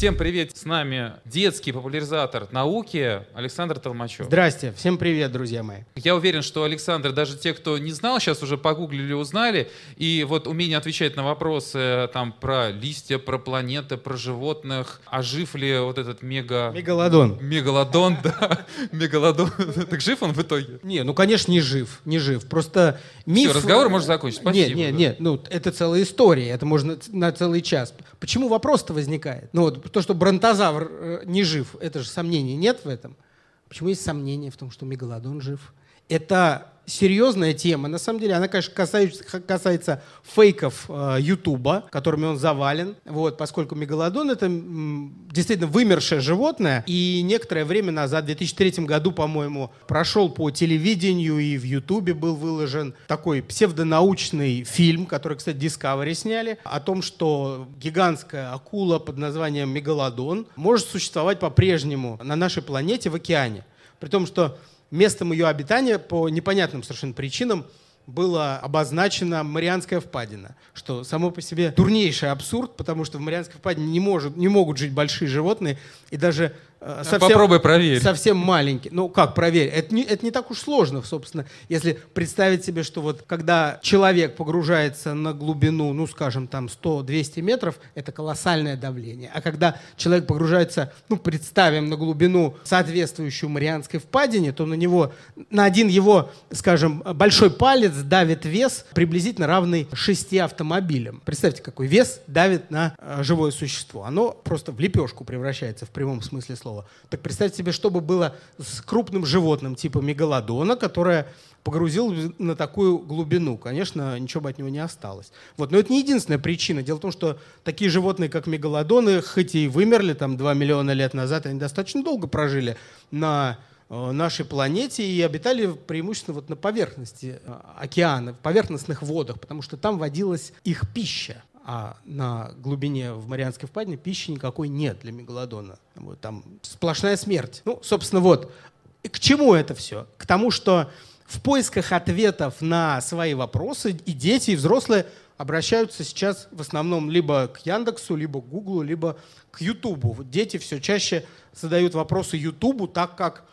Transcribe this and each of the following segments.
Всем привет, с нами детский популяризатор науки Александр Толмачев. Здрасте, всем привет, друзья мои. Я уверен, что Александр, даже те, кто не знал, сейчас уже погуглили, узнали. И вот умение отвечать на вопросы там про листья, про планеты, про животных. А жив ли вот этот мега... Мегалодон. Мегалодон, да. Мегалодон. Так жив он в итоге? Не, ну, конечно, не жив, не жив. Просто миф... Все, разговор можно закончить. Спасибо. Нет, нет, нет, ну, это целая история, это можно на целый час. Почему вопрос-то возникает? Ну, вот то, что бронтозавр э, не жив, это же сомнений нет в этом. Почему есть сомнения в том, что мегалодон жив? Это серьезная тема. На самом деле она, конечно, касается, касается фейков э, Ютуба, которыми он завален. Вот, поскольку мегалодон — это м, действительно вымершее животное. И некоторое время назад, в 2003 году, по-моему, прошел по телевидению и в Ютубе был выложен такой псевдонаучный фильм, который, кстати, Discovery сняли, о том, что гигантская акула под названием мегалодон может существовать по-прежнему на нашей планете в океане. При том, что местом ее обитания по непонятным совершенно причинам было обозначена Марианская впадина, что само по себе дурнейший абсурд, потому что в Марианской впадине не, может, не могут жить большие животные, и даже совсем, Попробуй проверь. совсем маленькие. Ну как проверь? Это не, это не так уж сложно, собственно, если представить себе, что вот когда человек погружается на глубину, ну скажем, там 100-200 метров, это колоссальное давление. А когда человек погружается, ну представим, на глубину, соответствующую Марианской впадине, то на него, на один его, скажем, большой палец давит вес приблизительно равный 6 автомобилям. Представьте, какой вес давит на э, живое существо. Оно просто в лепешку превращается в прямом смысле слова. Так представьте себе, что бы было с крупным животным типа мегалодона, которое погрузил на такую глубину. Конечно, ничего бы от него не осталось. Вот. Но это не единственная причина. Дело в том, что такие животные, как мегалодоны, хоть и вымерли там 2 миллиона лет назад, они достаточно долго прожили на э, нашей планете и обитали преимущественно вот на поверхности э, океана, в поверхностных водах, потому что там водилась их пища. А на глубине в Марианской впадине пищи никакой нет для мегалодона. Вот, там сплошная смерть. Ну, собственно, вот. И к чему это все? К тому, что в поисках ответов на свои вопросы и дети, и взрослые обращаются сейчас в основном либо к Яндексу, либо к Гуглу, либо к Ютубу. Вот дети все чаще задают вопросы Ютубу так, как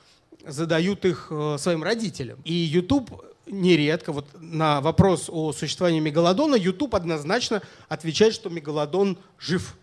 задают их э, своим родителям. И YouTube нередко вот на вопрос о существовании мегалодона YouTube однозначно отвечает, что мегалодон жив.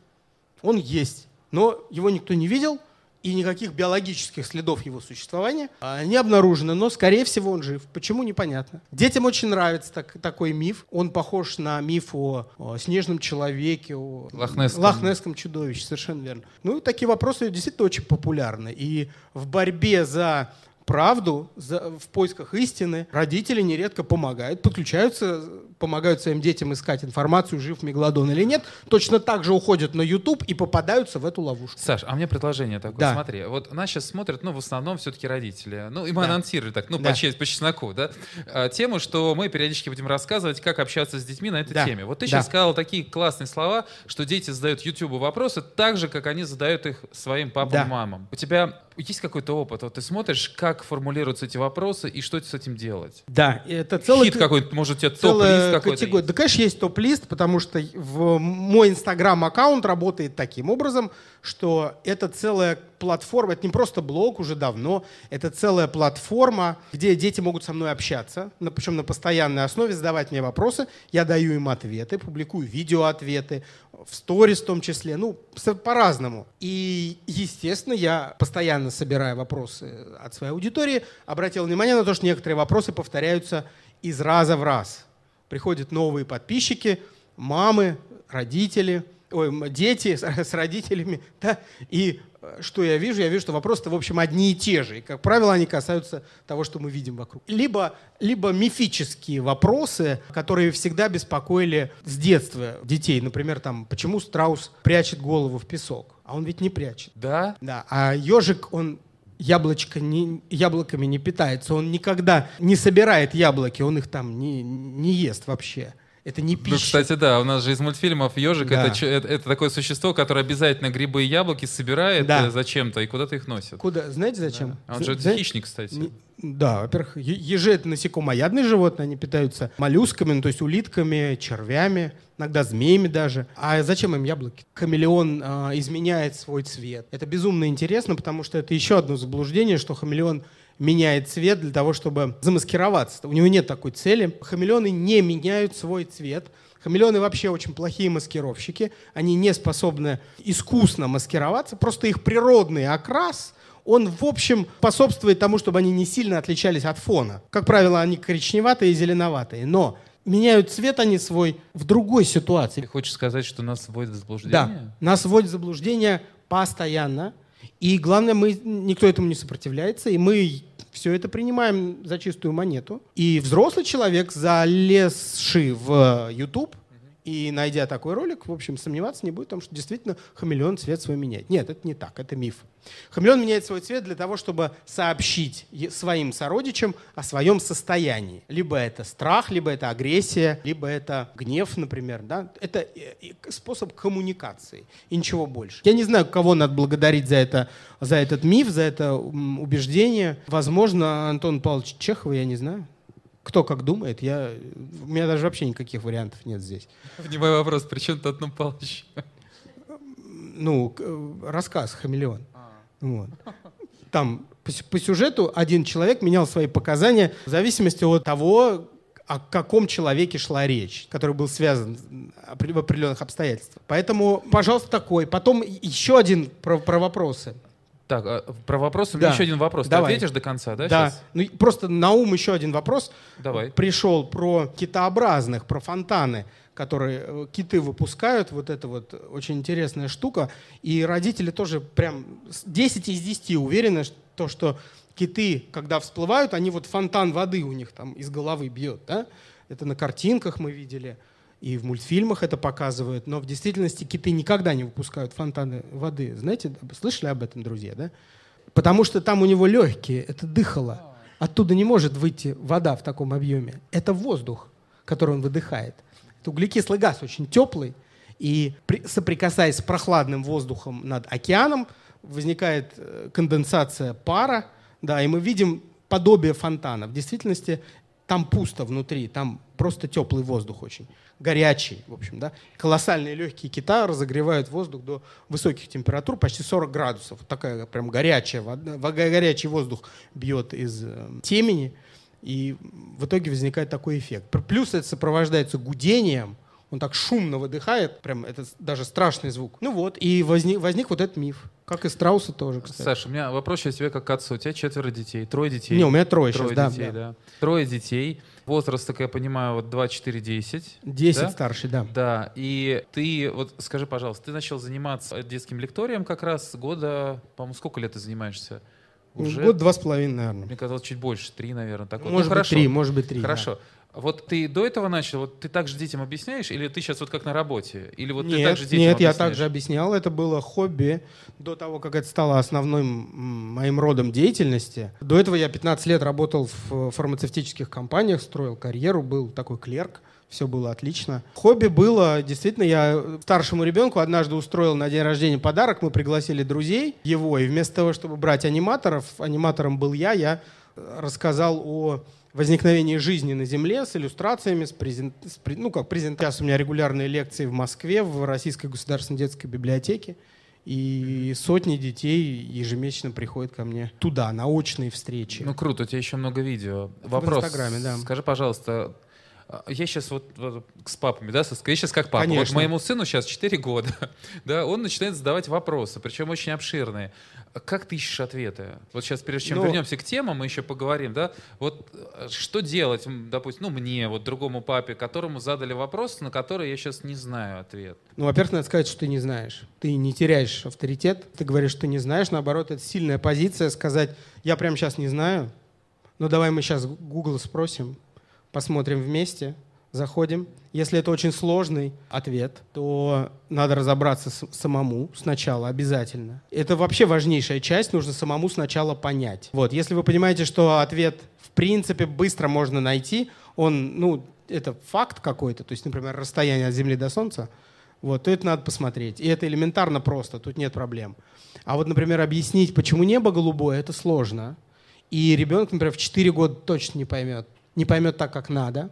Он есть, но его никто не видел, и никаких биологических следов его существования а, не обнаружено, но, скорее всего, он жив. Почему, непонятно. Детям очень нравится так, такой миф. Он похож на миф о, о снежном человеке, о Лохнесском. лохнесском чудовище, совершенно верно. Ну, такие вопросы действительно очень популярны. И в борьбе за правду, в поисках истины. Родители нередко помогают, подключаются, помогают своим детям искать информацию, жив мегалодон или нет, точно так же уходят на YouTube и попадаются в эту ловушку. Саш, а у меня предложение такое. Да. Смотри, вот нас сейчас смотрят, ну, в основном все-таки родители. Ну, и мы Да. анонсировали так, ну, Да. по, честь- по чесноку, да, а, тему, что мы периодически будем рассказывать, как общаться с детьми на этой Да. теме. Вот ты Да. сейчас сказал такие классные слова, что дети задают YouTube вопросы так же, как они задают их своим папам Да. и мамам. У тебя есть какой-то опыт? Вот ты смотришь, как формулируются эти вопросы и что с этим делать? Да, это целый... Хит какой-то, может, у тебя целая топ-лист категория. есть? Да, конечно, есть топ-лист, потому что в мой инстаграм-аккаунт работает таким образом, что это целая платформа, это не просто блог уже давно, это целая платформа, где дети могут со мной общаться, на- причем на постоянной основе, задавать мне вопросы, я даю им ответы, публикую видеоответы, в сторис в том числе, ну, по-разному. И, естественно, я постоянно собирая вопросы от своей аудитории, обратил внимание на то, что некоторые вопросы повторяются из раза в раз. Приходят новые подписчики, мамы, родители, ой, дети с, с родителями, да, и э, что я вижу? Я вижу, что вопросы-то, в общем, одни и те же. И, как правило, они касаются того, что мы видим вокруг. Либо, либо мифические вопросы, которые всегда беспокоили с детства детей. Например, там, почему страус прячет голову в песок? А он ведь не прячет. Да? Да, а ежик, он яблочко не, яблоками не питается, он никогда не собирает яблоки, он их там не, не ест вообще. Это не Ну, пища. кстати, да, у нас же из мультфильмов ежик Да. это, это, это такое существо, которое обязательно грибы и яблоки собирает Да. э, зачем-то и куда-то их носит. Куда? Знаете зачем? А он же Зна- хищник, кстати. Не- Да, во-первых, ежи это насекомоядные животные, они питаются моллюсками, ну, то есть улитками, червями, иногда змеями даже. А зачем им яблоки? Хамелеон а, изменяет свой цвет. Это безумно интересно, потому что это еще одно заблуждение, что хамелеон меняет цвет для того, чтобы замаскироваться. У него нет такой цели. Хамелеоны не меняют свой цвет. Хамелеоны вообще очень плохие маскировщики. Они не способны искусно маскироваться. Просто их природный окрас, он, в общем, способствует тому, чтобы они не сильно отличались от фона. Как правило, они коричневатые и зеленоватые. Но меняют цвет они свой в другой ситуации. Ты хочешь сказать, что нас вводят в Да, заблуждение? нас вводят в заблуждение постоянно. И главное, мы, никто этому не сопротивляется, и мы все это принимаем за чистую монету. И взрослый человек, залезший в YouTube и найдя такой ролик, в общем, сомневаться не будет в том, что действительно хамелеон цвет свой меняет. Нет, это не так, это миф. Хамелеон меняет свой цвет для того, чтобы сообщить своим сородичам о своем состоянии. Либо это страх, либо это агрессия, либо это гнев, например. Да? Это э, способ коммуникации и ничего больше. Я не знаю, кого надо благодарить за, это, за этот миф, за это убеждение. Возможно, Антон Павлович Чехова, я не знаю. Кто как думает, я, у меня даже вообще никаких вариантов нет здесь. Внимай вопрос, при чем тут Антон Павлович? ну, э, рассказ «Хамелеон». Вот. Там по, сю- по сюжету один человек менял свои показания в зависимости от того, о каком человеке шла речь, который был связан в определенных обстоятельствах. Поэтому, пожалуйста, такой. Потом еще один про, про вопросы. Так, а, про вопрос у Да. еще один вопрос. Давай. Ты ответишь до конца, да? Да. Ну, просто на ум еще один вопрос Давай. пришел про китообразных, про фонтаны, которые э, киты выпускают. Вот это вот очень интересная штука. И родители тоже прям с 10 из 10 уверены, что, то, что киты, когда всплывают, они вот фонтан воды у них там из головы бьет. Да? Это на картинках мы видели. И в мультфильмах это показывают, но в действительности киты никогда не выпускают фонтаны воды. Знаете, слышали об этом, друзья, да? Потому что там у него легкие, это дыхало. Оттуда не может выйти вода в таком объеме. Это воздух, который он выдыхает. Это углекислый газ очень теплый. И при- соприкасаясь с прохладным воздухом над океаном, возникает э, конденсация пара, да, и мы видим подобие фонтана. В действительности там пусто внутри, там просто теплый воздух очень, горячий, в общем, да. Колоссальные легкие кита разогревают воздух до высоких температур, почти 40 градусов. Вот такая прям горячая вода, во- горячий воздух бьет из э, темени, и в итоге возникает такой эффект. Плюс это сопровождается гудением, он так шумно выдыхает, прям это даже страшный звук. Ну вот, и возник, возник вот этот миф, как и страуса тоже, кстати. Саша, у меня вопрос сейчас тебе как к отцу. У тебя четверо детей, трое детей. Не, у меня трое, Трое сейчас, да. детей, да. да. Трое детей. Возраст, так я понимаю, вот 2, 4, 10. 10 Да? старший, да. Да, и ты, вот скажи, пожалуйста, ты начал заниматься детским лекторием как раз года, по-моему, сколько лет ты занимаешься? Уже, Год два с половиной, наверное. мне казалось, чуть больше, три, наверное. Так вот. Ну, может быть, хорошо. три, может быть, три. да. Вот ты до этого начал, вот ты также детям объясняешь, или ты сейчас вот как на работе? Или вот ты нет, также детям нет, я объясняешь? также объяснял. Это было хобби до того, как это стало основным моим родом деятельности. До этого я 15 лет работал в фармацевтических компаниях, строил карьеру, был такой клерк. Все было отлично. Хобби было, действительно, я старшему ребенку однажды устроил на день рождения подарок. Мы пригласили друзей его, и вместо того, чтобы брать аниматоров, аниматором был я, я э, рассказал о возникновении жизни на Земле с иллюстрациями, с презен- с ну как презентация. Сейчас у меня регулярные лекции в Москве, в Российской государственной детской библиотеке. И сотни детей ежемесячно приходят ко мне туда, на очные встречи. Ну круто, у тебя еще много видео. Вопрос. Инстаграме, да. Скажи, пожалуйста, я сейчас вот, вот с папами, да, со- я сейчас как папа. Вот Конечно. моему сыну сейчас 4 года, да, он начинает задавать вопросы, причем очень обширные. Как ты ищешь ответы? Вот сейчас, прежде чем Ну- вернемся к темам, мы еще поговорим, да, вот э, что делать, допустим, ну мне, вот другому папе, которому задали вопрос, на который я сейчас не знаю ответ. Ну, во-первых, надо сказать, что ты не знаешь. Ты не теряешь авторитет. Ты говоришь, что не знаешь. Наоборот, это сильная позиция сказать, я прямо сейчас не знаю, но давай мы сейчас Google спросим, посмотрим вместе, заходим. Если это очень сложный ответ, то надо разобраться с- самому сначала обязательно. Это вообще важнейшая часть, нужно самому сначала понять. Вот, если вы понимаете, что ответ в принципе быстро можно найти, он, ну, это факт какой-то, то есть, например, расстояние от Земли до Солнца, вот, то это надо посмотреть. И это элементарно просто, тут нет проблем. А вот, например, объяснить, почему небо голубое, это сложно. И ребенок, например, в 4 года точно не поймет. Не поймет так, как надо.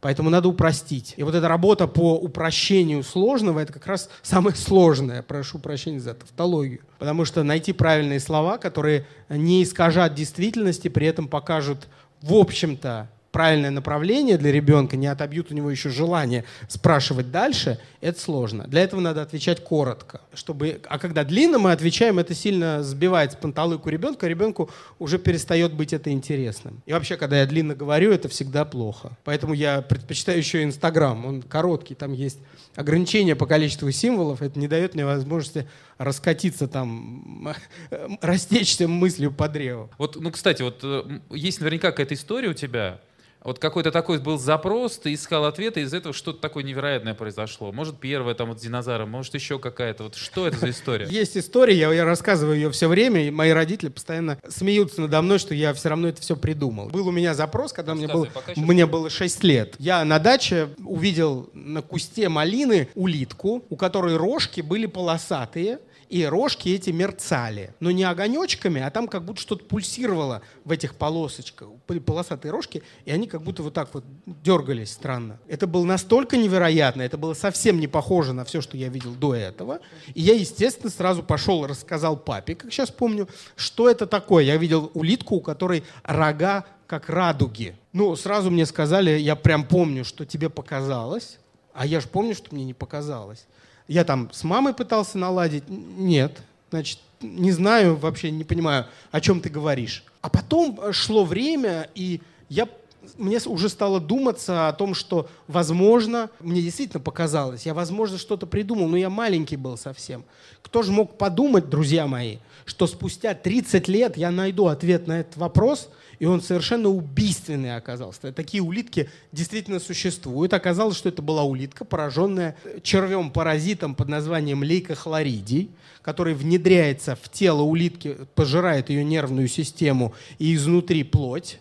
Поэтому надо упростить. И вот эта работа по упрощению сложного, это как раз самое сложное. Прошу прощения за тавтологию. Потому что найти правильные слова, которые не искажат действительности, при этом покажут, в общем-то, правильное направление для ребенка, не отобьют у него еще желание спрашивать дальше, это сложно. Для этого надо отвечать коротко. Чтобы... А когда длинно мы отвечаем, это сильно сбивает с панталыку ребенка, ребенку уже перестает быть это интересным. И вообще, когда я длинно говорю, это всегда плохо. Поэтому я предпочитаю еще Инстаграм. Он короткий, там есть ограничение по количеству символов. Это не дает мне возможности раскатиться там, растечься мыслью по древу. Вот, ну, кстати, вот э, есть наверняка какая-то история у тебя, вот какой-то такой был запрос, ты искал ответы, из этого что-то такое невероятное произошло. Может, первое там вот с динозавром, может, еще какая-то. Вот что это за история? Есть история, я, я рассказываю ее все время, и мои родители постоянно смеются надо мной, что я все равно это все придумал. Был у меня запрос, когда мне, был, мне было 6 лет. Я на даче увидел на кусте малины улитку, у которой рожки были полосатые, и рожки эти мерцали. Но не огонечками, а там как будто что-то пульсировало в этих полосочках. Полосатые рожки, и они как будто вот так вот дергались странно. Это было настолько невероятно, это было совсем не похоже на все, что я видел до этого. И я, естественно, сразу пошел рассказал папе, как сейчас помню, что это такое. Я видел улитку, у которой рога как радуги. Ну, сразу мне сказали, я прям помню, что тебе показалось, а я же помню, что мне не показалось. Я там с мамой пытался наладить. Нет. Значит, не знаю, вообще не понимаю, о чем ты говоришь. А потом э, шло время, и я мне уже стало думаться о том, что, возможно, мне действительно показалось, я, возможно, что-то придумал, но я маленький был совсем. Кто же мог подумать, друзья мои, что спустя 30 лет я найду ответ на этот вопрос – и он совершенно убийственный оказался. Такие улитки действительно существуют. Оказалось, что это была улитка, пораженная червем-паразитом под названием лейкохлоридий, который внедряется в тело улитки, пожирает ее нервную систему и изнутри плоть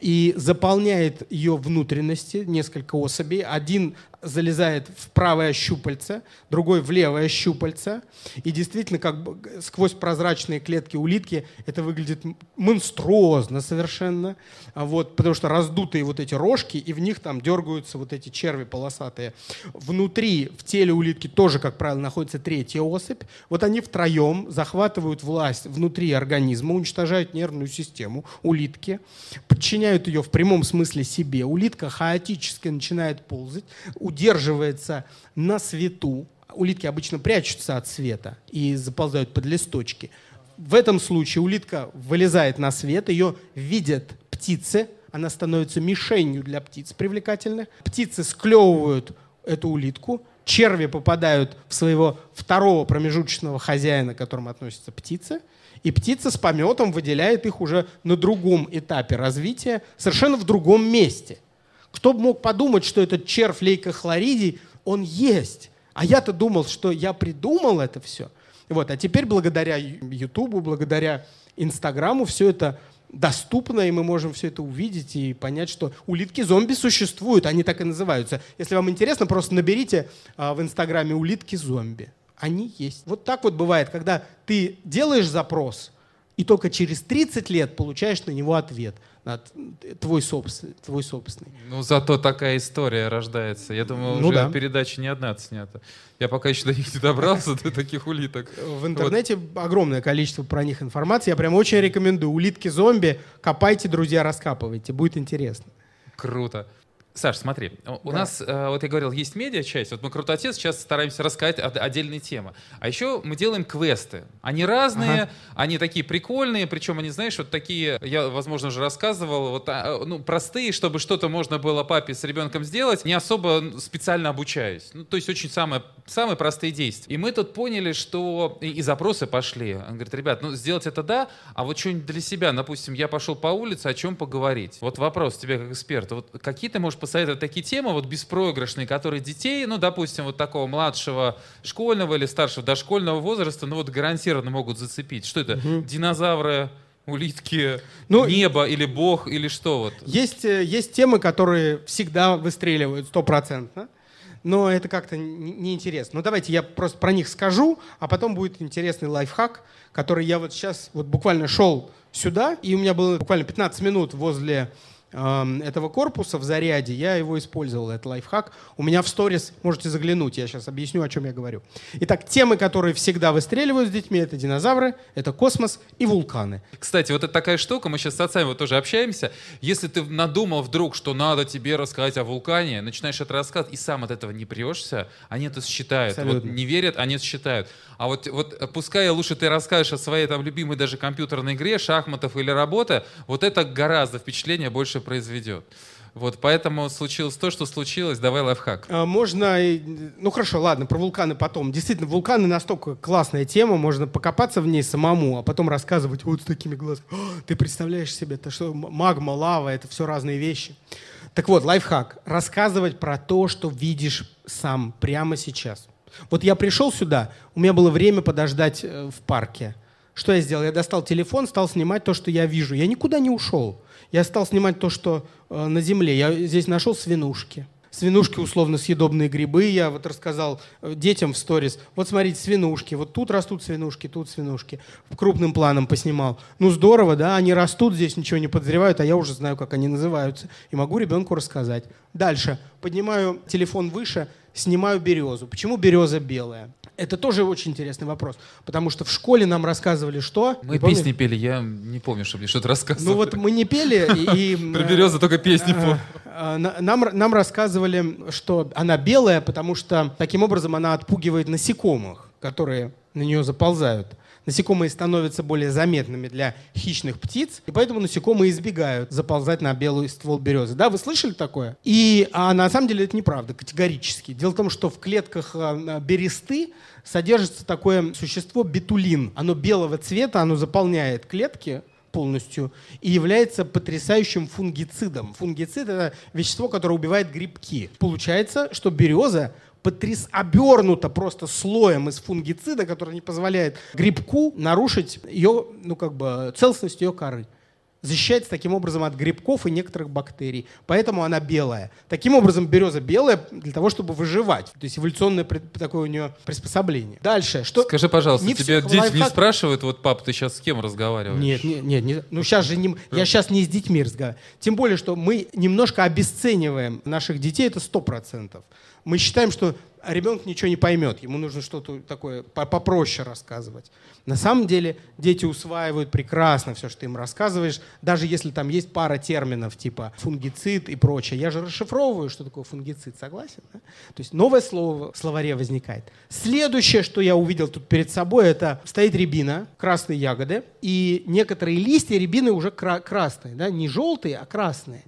и заполняет ее внутренности, несколько особей. Один залезает в правое щупальце, другой в левое щупальце. И действительно, как бы сквозь прозрачные клетки улитки это выглядит монструозно совершенно. А вот, потому что раздутые вот эти рожки, и в них там дергаются вот эти черви полосатые. Внутри, в теле улитки тоже, как правило, находится третья особь. Вот они втроем захватывают власть внутри организма, уничтожают нервную систему улитки, подчиняют ее в прямом смысле себе. Улитка хаотически начинает ползать, удерживается на свету. Улитки обычно прячутся от света и заползают под листочки. В этом случае улитка вылезает на свет, ее видят птицы, она становится мишенью для птиц привлекательных. Птицы склевывают эту улитку, черви попадают в своего второго промежуточного хозяина, к которому относятся птицы, и птица с пометом выделяет их уже на другом этапе развития, совершенно в другом месте – кто бы мог подумать, что этот червь лейкохлоридий, он есть. А я-то думал, что я придумал это все. Вот. А теперь благодаря Ютубу, благодаря Инстаграму все это доступно, и мы можем все это увидеть и понять, что улитки-зомби существуют, они так и называются. Если вам интересно, просто наберите а, в Инстаграме улитки-зомби. Они есть. Вот так вот бывает, когда ты делаешь запрос, и только через 30 лет получаешь на него ответ – твой, собственный, твой собственный. Ну, зато такая история рождается. Я думаю, ну, уже да. передача не одна снята. Я пока еще до них не добрался, до таких улиток. В интернете вот. огромное количество про них информации. Я прям очень рекомендую. Улитки-зомби. Копайте, друзья, раскапывайте. Будет интересно. Круто. Саш, смотри, у да. нас, э, вот я говорил, есть медиа-часть, вот мы «Крутотец» сейчас стараемся рассказать отдельные темы. А еще мы делаем квесты. Они разные, ага. они такие прикольные, причем они, знаешь, вот такие, я, возможно, уже рассказывал, вот, а, ну, простые, чтобы что-то можно было папе с ребенком сделать, не особо специально обучаясь. Ну, то есть очень самое, самые простые действия. И мы тут поняли, что и, и запросы пошли. Он говорит, ребят, ну, сделать это да, а вот что-нибудь для себя, допустим, я пошел по улице, о чем поговорить? Вот вопрос тебе как эксперта, вот какие ты можешь посоветовать такие темы, вот беспроигрышные, которые детей, ну, допустим, вот такого младшего школьного или старшего дошкольного возраста, ну, вот гарантированно могут зацепить. Что это? Угу. Динозавры, улитки, ну, небо или бог или что вот? Есть, э, есть темы, которые всегда выстреливают стопроцентно но это как-то неинтересно. Ну давайте я просто про них скажу, а потом будет интересный лайфхак, который я вот сейчас вот буквально шел сюда, и у меня было буквально 15 минут возле этого корпуса в заряде, я его использовал, это лайфхак. У меня в сторис можете заглянуть, я сейчас объясню, о чем я говорю. Итак, темы, которые всегда выстреливают с детьми, это динозавры, это космос и вулканы. Кстати, вот это такая штука, мы сейчас с отцами вот тоже общаемся. Если ты надумал вдруг, что надо тебе рассказать о вулкане, начинаешь это рассказывать, и сам от этого не прешься, они это считают. Вот не верят, они это считают. А вот, вот пускай лучше ты расскажешь о своей там любимой даже компьютерной игре, шахматов или работе, вот это гораздо впечатление больше больше произведет. Вот, поэтому случилось то, что случилось. Давай лайфхак. А, можно, ну хорошо, ладно, про вулканы потом. Действительно, вулканы настолько классная тема, можно покопаться в ней самому, а потом рассказывать вот с такими глазами. Ты представляешь себе, это что, магма, лава, это все разные вещи. Так вот, лайфхак. Рассказывать про то, что видишь сам прямо сейчас. Вот я пришел сюда, у меня было время подождать э, в парке. Что я сделал? Я достал телефон, стал снимать то, что я вижу. Я никуда не ушел. Я стал снимать то, что э, на земле. Я здесь нашел свинушки. Свинушки условно съедобные грибы. Я вот рассказал э, детям в сторис. Вот смотрите, свинушки. Вот тут растут свинушки, тут свинушки. Крупным планом поснимал. Ну здорово, да, они растут здесь, ничего не подозревают, а я уже знаю, как они называются. И могу ребенку рассказать. Дальше. Поднимаю телефон выше, снимаю березу. Почему береза белая? Это тоже очень интересный вопрос, потому что в школе нам рассказывали что? Мы не песни помню? пели, я не помню, чтобы мне что-то рассказывали. Ну вот мы не пели и... Про березу только песни помню. А, нам, нам рассказывали, что она белая, потому что таким образом она отпугивает насекомых, которые на нее заползают насекомые становятся более заметными для хищных птиц, и поэтому насекомые избегают заползать на белый ствол березы. Да, вы слышали такое? И а на самом деле это неправда, категорически. Дело в том, что в клетках а, бересты содержится такое существо бетулин. Оно белого цвета, оно заполняет клетки, полностью и является потрясающим фунгицидом. Фунгицид — это вещество, которое убивает грибки. Получается, что береза потряс, обернута просто слоем из фунгицида, который не позволяет грибку нарушить ее, ну как бы, целостность ее коры. Защищается таким образом от грибков и некоторых бактерий. Поэтому она белая. Таким образом, береза белая для того, чтобы выживать. То есть эволюционное такое у нее приспособление. Дальше. Что... Скажи, пожалуйста, не тебе дети лайфхак... не спрашивают, вот, пап, ты сейчас с кем разговариваешь? Нет, нет, нет. нет. Ну, сейчас же не... я сейчас не с детьми разговариваю. Тем более, что мы немножко обесцениваем наших детей, это сто процентов мы считаем, что ребенок ничего не поймет, ему нужно что-то такое попроще рассказывать. На самом деле дети усваивают прекрасно все, что ты им рассказываешь, даже если там есть пара терминов типа фунгицид и прочее. Я же расшифровываю, что такое фунгицид, согласен? Да? То есть новое слово в словаре возникает. Следующее, что я увидел тут перед собой, это стоит рябина, красные ягоды, и некоторые листья рябины уже красные, да? не желтые, а красные.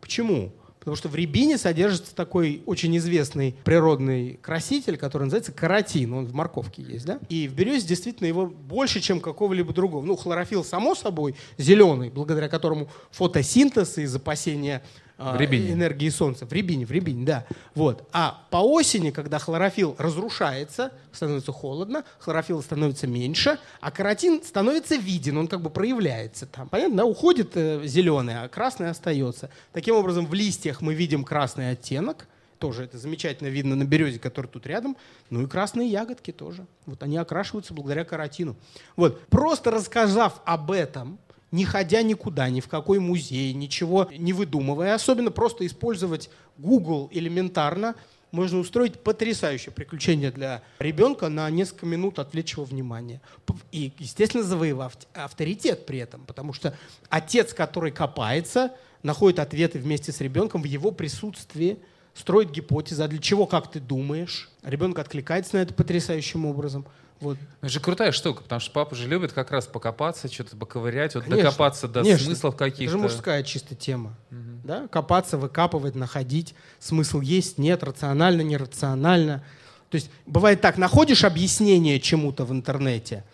Почему? Потому что в рябине содержится такой очень известный природный краситель, который называется каротин. Он в морковке есть, да? И в березе действительно его больше, чем какого-либо другого. Ну, хлорофилл, само собой, зеленый, благодаря которому фотосинтез и запасение в рябине. энергии солнца. В рябине, в рябине, да. Вот. А по осени, когда хлорофилл разрушается, становится холодно, хлорофилл становится меньше, а каротин становится виден, он как бы проявляется там. Понятно? Да? Уходит э, зеленый, а красный остается. Таким образом, в листьях мы видим красный оттенок, тоже это замечательно видно на березе, который тут рядом. Ну и красные ягодки тоже. Вот они окрашиваются благодаря каротину. Вот. Просто рассказав об этом, не ходя никуда, ни в какой музей, ничего не выдумывая, особенно просто использовать Google элементарно, можно устроить потрясающее приключение для ребенка на несколько минут отвлечь его внимание. И, естественно, завоевав авторитет при этом, потому что отец, который копается, находит ответы вместе с ребенком в его присутствии, строит гипотезы, а для чего, как ты думаешь. Ребенок откликается на это потрясающим образом – вот. Это же крутая штука, потому что папа же любит как раз покопаться, что-то поковырять, вот конечно, докопаться до конечно. смыслов каких-то. Это же мужская чисто тема. Угу. Да? Копаться, выкапывать, находить. Смысл есть, нет, рационально, нерационально. То есть бывает так, находишь объяснение чему-то в интернете,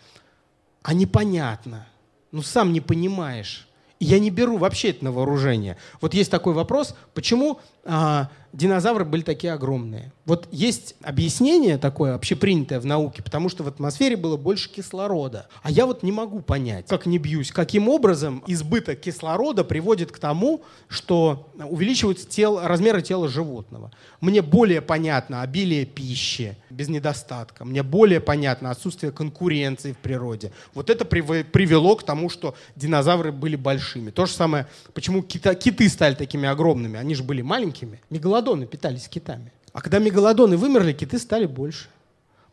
а непонятно. Ну сам не понимаешь. И я не беру вообще это на вооружение. Вот есть такой вопрос, почему а, динозавры были такие огромные. Вот есть объяснение такое, общепринятое в науке, потому что в атмосфере было больше кислорода. А я вот не могу понять, как не бьюсь, каким образом избыток кислорода приводит к тому, что увеличиваются тел, размеры тела животного. Мне более понятно обилие пищи без недостатка. Мне более понятно отсутствие конкуренции в природе. Вот это привело к тому, что динозавры были большими. То же самое, почему кита, киты стали такими огромными. Они же были маленькими. Мегалодоны питались китами. А когда мегалодоны вымерли, киты стали больше.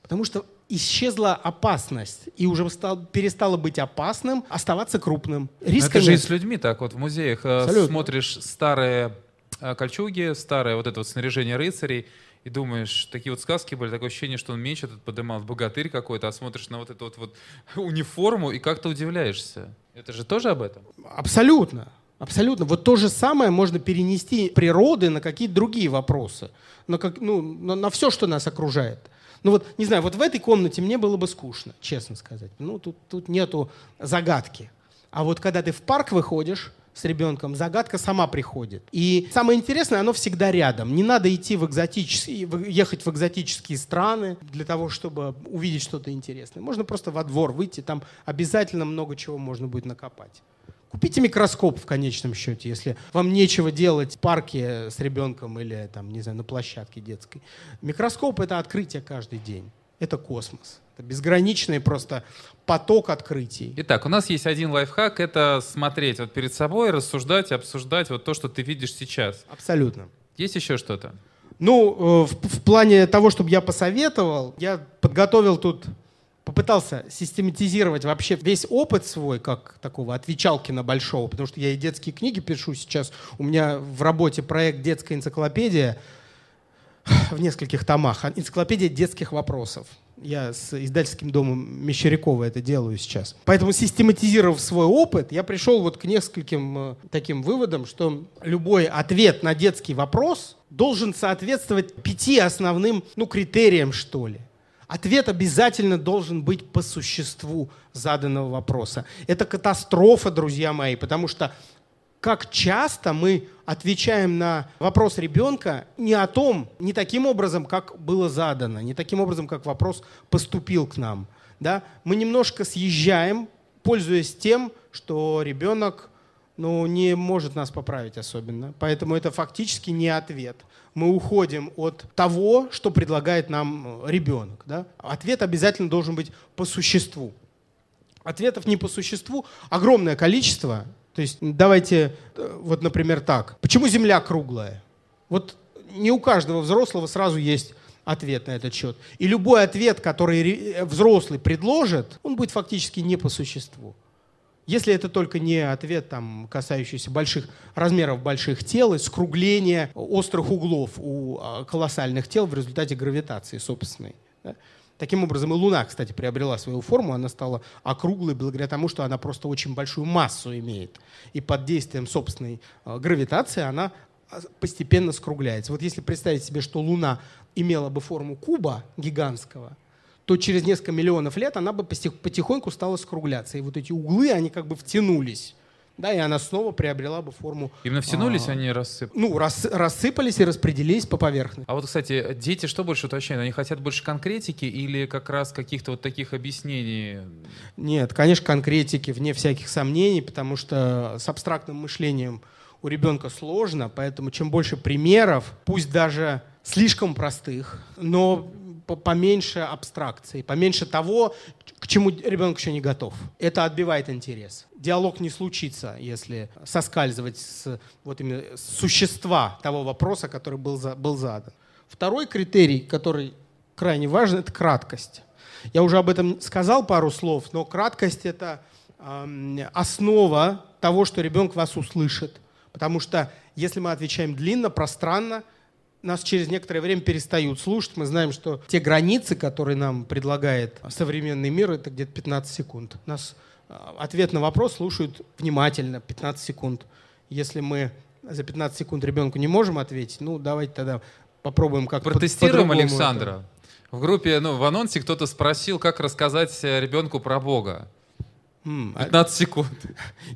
Потому что исчезла опасность, и уже стал, перестало быть опасным оставаться крупным. Риска это же и с людьми так. Вот в музеях э, Абсолютно. смотришь старые э, кольчуги, старое вот это вот снаряжение рыцарей, и думаешь, такие вот сказки были, такое ощущение, что он меч этот поднимал, богатырь какой-то, а смотришь на вот эту вот, вот униформу и как-то удивляешься. Это же тоже об этом? Абсолютно. Абсолютно. Вот то же самое можно перенести природы на какие-то другие вопросы. На, как, ну, на, на все, что нас окружает. Ну вот, не знаю, вот в этой комнате мне было бы скучно, честно сказать. Ну, тут, тут нету загадки. А вот когда ты в парк выходишь, с ребенком, загадка сама приходит. И самое интересное, оно всегда рядом. Не надо идти в экзотические, ехать в экзотические страны для того, чтобы увидеть что-то интересное. Можно просто во двор выйти, там обязательно много чего можно будет накопать. Купите микроскоп в конечном счете, если вам нечего делать в парке с ребенком или там, не знаю, на площадке детской. Микроскоп — это открытие каждый день. Это космос. Это безграничный просто поток открытий. Итак, у нас есть один лайфхак — это смотреть вот перед собой, рассуждать, обсуждать вот то, что ты видишь сейчас. Абсолютно. Есть еще что-то? Ну, э, в, в плане того, чтобы я посоветовал, я подготовил тут попытался систематизировать вообще весь опыт свой, как такого отвечалки на большого, потому что я и детские книги пишу сейчас. У меня в работе проект «Детская энциклопедия» в нескольких томах. Энциклопедия детских вопросов. Я с издательским домом Мещерякова это делаю сейчас. Поэтому, систематизировав свой опыт, я пришел вот к нескольким э, таким выводам, что любой ответ на детский вопрос должен соответствовать пяти основным ну, критериям, что ли. Ответ обязательно должен быть по существу заданного вопроса. Это катастрофа, друзья мои, потому что как часто мы отвечаем на вопрос ребенка не о том, не таким образом, как было задано, не таким образом, как вопрос поступил к нам. Да? Мы немножко съезжаем, пользуясь тем, что ребенок ну, не может нас поправить особенно. Поэтому это фактически не ответ мы уходим от того, что предлагает нам э, ребенок. Да? Ответ обязательно должен быть по существу. Ответов не по существу огромное количество. То есть давайте, э, вот, например, так. Почему Земля круглая? Вот не у каждого взрослого сразу есть ответ на этот счет. И любой ответ, который э, взрослый предложит, он будет фактически не по существу. Если это только не ответ, там, касающийся больших размеров больших тел и скругления острых углов у а, колоссальных тел в результате гравитации собственной. Да? Таким образом, и Луна, кстати, приобрела свою форму, она стала округлой благодаря тому, что она просто очень большую массу имеет. И под действием собственной а, гравитации она а, постепенно скругляется. Вот если представить себе, что Луна имела бы форму куба гигантского, то через несколько миллионов лет она бы потихоньку стала скругляться. И вот эти углы, они как бы втянулись. Да, и она снова приобрела бы форму... Именно втянулись, а, они рассыпались? Ну, рас, рассыпались и распределились по поверхности. А вот, кстати, дети что больше уточняют? Они хотят больше конкретики или как раз каких-то вот таких объяснений? Нет, конечно, конкретики, вне всяких сомнений, потому что с абстрактным мышлением у ребенка сложно, поэтому чем больше примеров, пусть даже слишком простых, но поменьше абстракции, поменьше того, к чему ребенок еще не готов. Это отбивает интерес. Диалог не случится, если соскальзывать с вот именно существа того вопроса, который был, за, был задан. Второй критерий, который крайне важен, это краткость. Я уже об этом сказал пару слов, но краткость это э, основа того, что ребенок вас услышит. Потому что если мы отвечаем длинно, пространно, нас через некоторое время перестают слушать. Мы знаем, что те границы, которые нам предлагает современный мир, это где-то 15 секунд. Нас а, ответ на вопрос слушают внимательно, 15 секунд. Если мы за 15 секунд ребенку не можем ответить, ну давайте тогда попробуем как Протестируем по Александра. Это. В группе, ну, в анонсе кто-то спросил, как рассказать ребенку про Бога. 15 секунд.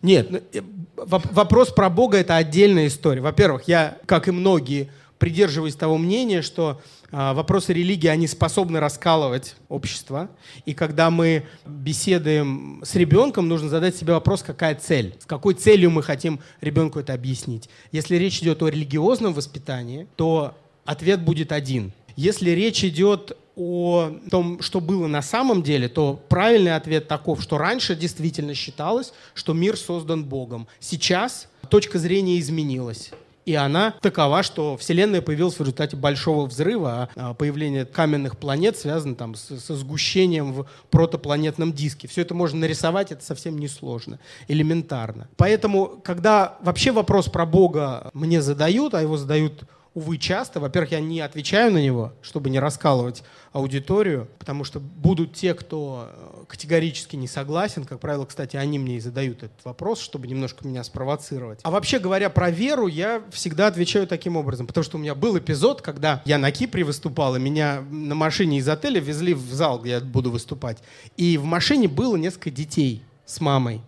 Нет, ну, э, вопрос про Бога это отдельная история. Во-первых, я, как и многие, придерживаюсь того мнения, что а, вопросы религии, они способны раскалывать общество. И когда мы беседуем с ребенком, нужно задать себе вопрос, какая цель, с какой целью мы хотим ребенку это объяснить. Если речь идет о религиозном воспитании, то ответ будет один. Если речь идет о том, что было на самом деле, то правильный ответ таков, что раньше действительно считалось, что мир создан Богом. Сейчас точка зрения изменилась. И она такова, что Вселенная появилась в результате большого взрыва, а, а появление каменных планет связано там с, со сгущением в протопланетном диске. Все это можно нарисовать, это совсем несложно, элементарно. Поэтому, когда вообще вопрос про Бога мне задают, а его задают увы, часто. Во-первых, я не отвечаю на него, чтобы не раскалывать аудиторию, потому что будут те, кто э, категорически не согласен. Как правило, кстати, они мне и задают этот вопрос, чтобы немножко меня спровоцировать. А вообще говоря про веру, я всегда отвечаю таким образом, потому что у меня был эпизод, когда я на Кипре выступал, и меня на машине из отеля везли в зал, где я буду выступать. И в машине было несколько детей с мамой.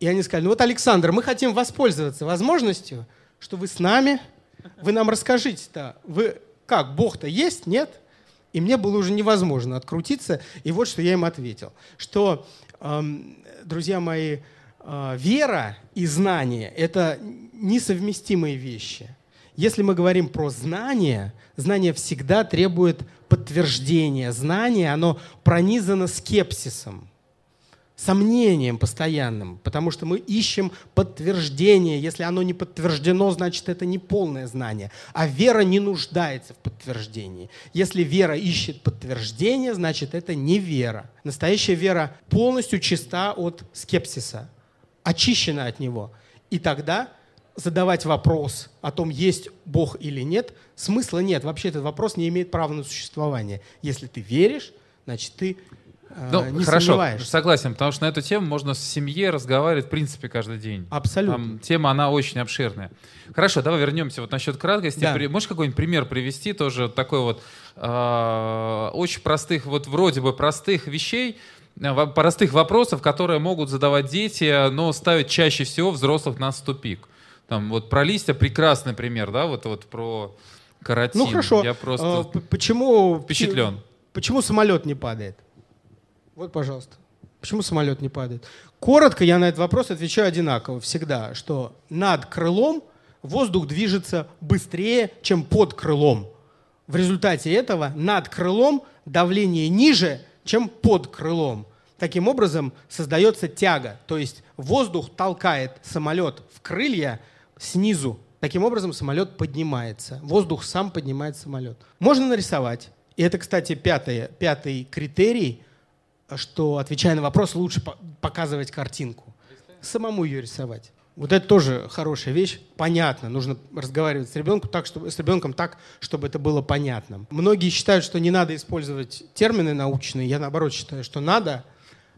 И они сказали, ну вот, Александр, мы хотим воспользоваться возможностью, что вы с нами, вы нам расскажите-то, вы как, Бог-то есть, нет? И мне было уже невозможно открутиться. И вот что я им ответил. Что, эм, друзья мои, э, вера и знание — это несовместимые вещи. Если мы говорим про знание, знание всегда требует подтверждения. Знание, оно пронизано скепсисом сомнением постоянным, потому что мы ищем подтверждение. Если оно не подтверждено, значит это не полное знание. А вера не нуждается в подтверждении. Если вера ищет подтверждение, значит это не вера. Настоящая вера полностью чиста от скепсиса, очищена от него. И тогда задавать вопрос о том, есть Бог или нет, смысла нет. Вообще этот вопрос не имеет права на существование. Если ты веришь, значит ты ну, не хорошо, согласен, потому что на эту тему можно с семьей разговаривать, в принципе, каждый день. Абсолютно. Там, тема, она очень обширная. Хорошо, давай вернемся вот насчет краткости. Да. Можешь какой-нибудь пример привести, тоже такой вот э, очень простых, вот вроде бы простых вещей, э, простых вопросов, которые могут задавать дети, но ставят чаще всего взрослых на тупик. Там вот про листья прекрасный пример, да, вот, вот про каротин. Ну хорошо. Я просто а, почему впечатлен. Почему самолет не падает? Вот, пожалуйста. Почему самолет не падает? Коротко я на этот вопрос отвечаю одинаково всегда, что над крылом воздух движется быстрее, чем под крылом. В результате этого над крылом давление ниже, чем под крылом. Таким образом создается тяга, то есть воздух толкает самолет в крылья снизу. Таким образом самолет поднимается. Воздух сам поднимает самолет. Можно нарисовать. И это, кстати, пятый, пятый критерий – что, отвечая на вопрос, лучше показывать картинку. Самому ее рисовать. Вот это тоже хорошая вещь. Понятно. Нужно разговаривать с ребенком так, чтобы, с ребенком так, чтобы это было понятно. Многие считают, что не надо использовать термины научные. Я, наоборот, считаю, что надо,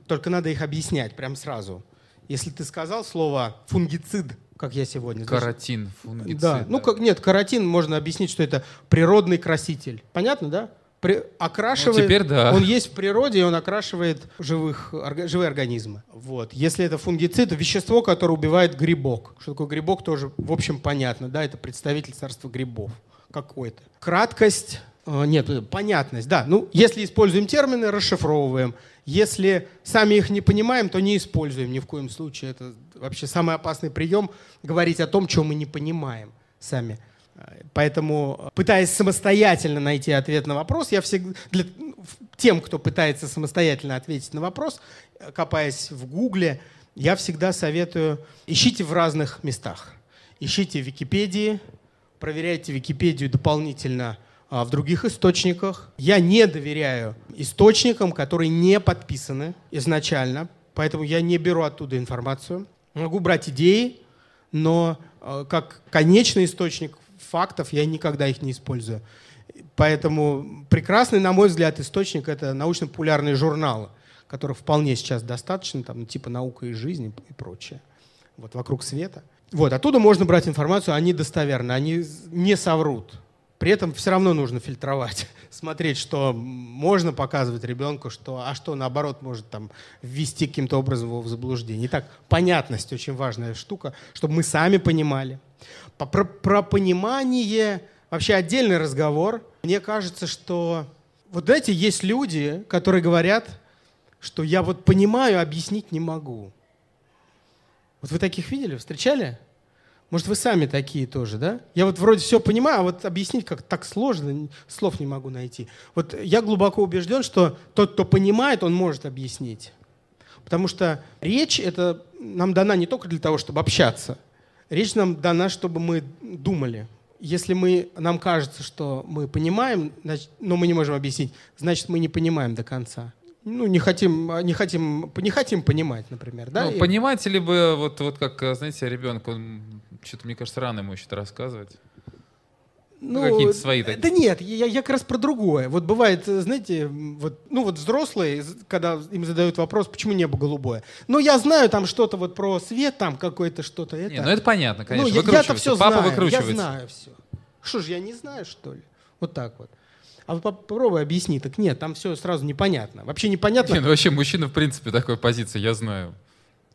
только надо их объяснять прямо сразу. Если ты сказал слово «фунгицид», как я сегодня. Каротин, фунгицид. Да. Ну, как, нет, каротин можно объяснить, что это природный краситель. Понятно, да? При, окрашивает. Ну, теперь да. Он есть в природе, и он окрашивает живых, орга, живые организмы. Вот. Если это фунгицид, вещество, которое убивает грибок. Что такое грибок, тоже, в общем, понятно. Да, это представитель царства грибов какой-то. Краткость, э, нет, э, понятность, да. Ну, если используем термины, расшифровываем. Если сами их не понимаем, то не используем ни в коем случае. Это вообще самый опасный прием — говорить о том, что мы не понимаем сами. Поэтому, пытаясь самостоятельно найти ответ на вопрос, я всегда для тем, кто пытается самостоятельно ответить на вопрос, копаясь в Гугле, я всегда советую ищите в разных местах. Ищите в Википедии, проверяйте Википедию дополнительно а, в других источниках. Я не доверяю источникам, которые не подписаны изначально, поэтому я не беру оттуда информацию. Могу брать идеи, но а, как конечный источник фактов, я никогда их не использую. Поэтому прекрасный, на мой взгляд, источник — это научно-популярные журналы, которых вполне сейчас достаточно, там, типа «Наука и жизнь» и прочее. Вот, «Вокруг света». Вот, оттуда можно брать информацию, они достоверны, они не соврут. При этом все равно нужно фильтровать, смотреть, что можно показывать ребенку, что, а что наоборот может там ввести каким-то образом его в заблуждение. Итак, понятность очень важная штука, чтобы мы сами понимали. Про, про понимание вообще отдельный разговор. Мне кажется, что вот знаете, есть люди, которые говорят, что я вот понимаю, объяснить не могу. Вот вы таких видели, встречали? Может, вы сами такие тоже, да? Я вот вроде все понимаю, а вот объяснить как так сложно, слов не могу найти. Вот я глубоко убежден, что тот, кто понимает, он может объяснить. Потому что речь это нам дана не только для того, чтобы общаться. Речь нам дана, чтобы мы думали. Если мы, нам кажется, что мы понимаем, значит, но мы не можем объяснить, значит, мы не понимаем до конца ну, не хотим, не хотим, не хотим понимать, например, да? Ну, понимать, либо вот, вот как, знаете, ребенок, он что-то, мне кажется, рано ему еще рассказывать. Ну, ну какие-то свои такие. Да нет, я, я как раз про другое. Вот бывает, знаете, вот, ну вот взрослые, когда им задают вопрос, почему небо голубое. Ну, я знаю там что-то вот про свет, там какое-то что-то. Это. Не, ну это понятно, конечно. Ну, я, я-то все Папа знаю, я знаю все. Что ж, я не знаю, что ли? Вот так вот. А вот попробуй объясни. Так нет, там все сразу непонятно. Вообще непонятно. Не, ну вообще мужчина в принципе такой позиции, я знаю.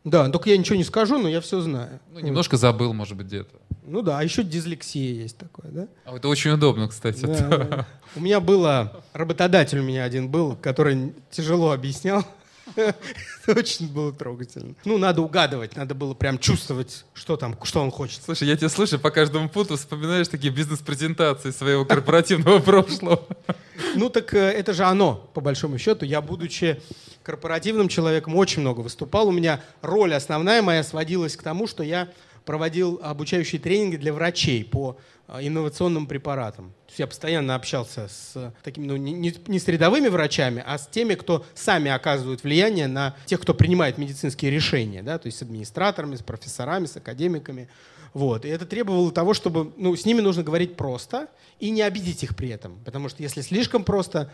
Да, только я ничего не скажу, но я все знаю. Ну, немножко забыл, может быть, где-то. Ну да, а еще дислексия есть такое, да? А это очень удобно, кстати. Да, да. У меня было, работодатель у меня один был, который тяжело объяснял. Это очень было трогательно. Ну, надо угадывать, надо было прям чувствовать, что там, что он хочет. Слушай, я тебя слышу, по каждому пункту вспоминаешь такие бизнес-презентации своего корпоративного прошлого. Ну, так э, это же оно, по большому счету. Я, будучи корпоративным человеком, очень много выступал. У меня роль основная моя сводилась к тому, что я проводил обучающие тренинги для врачей по а, инновационным препаратам. То есть я постоянно общался с такими, ну, не, не с рядовыми врачами, а с теми, кто сами оказывают влияние на тех, кто принимает медицинские решения, да, то есть с администраторами, с профессорами, с академиками. Вот. И это требовало того, чтобы ну, с ними нужно говорить просто и не обидеть их при этом. Потому что если слишком просто,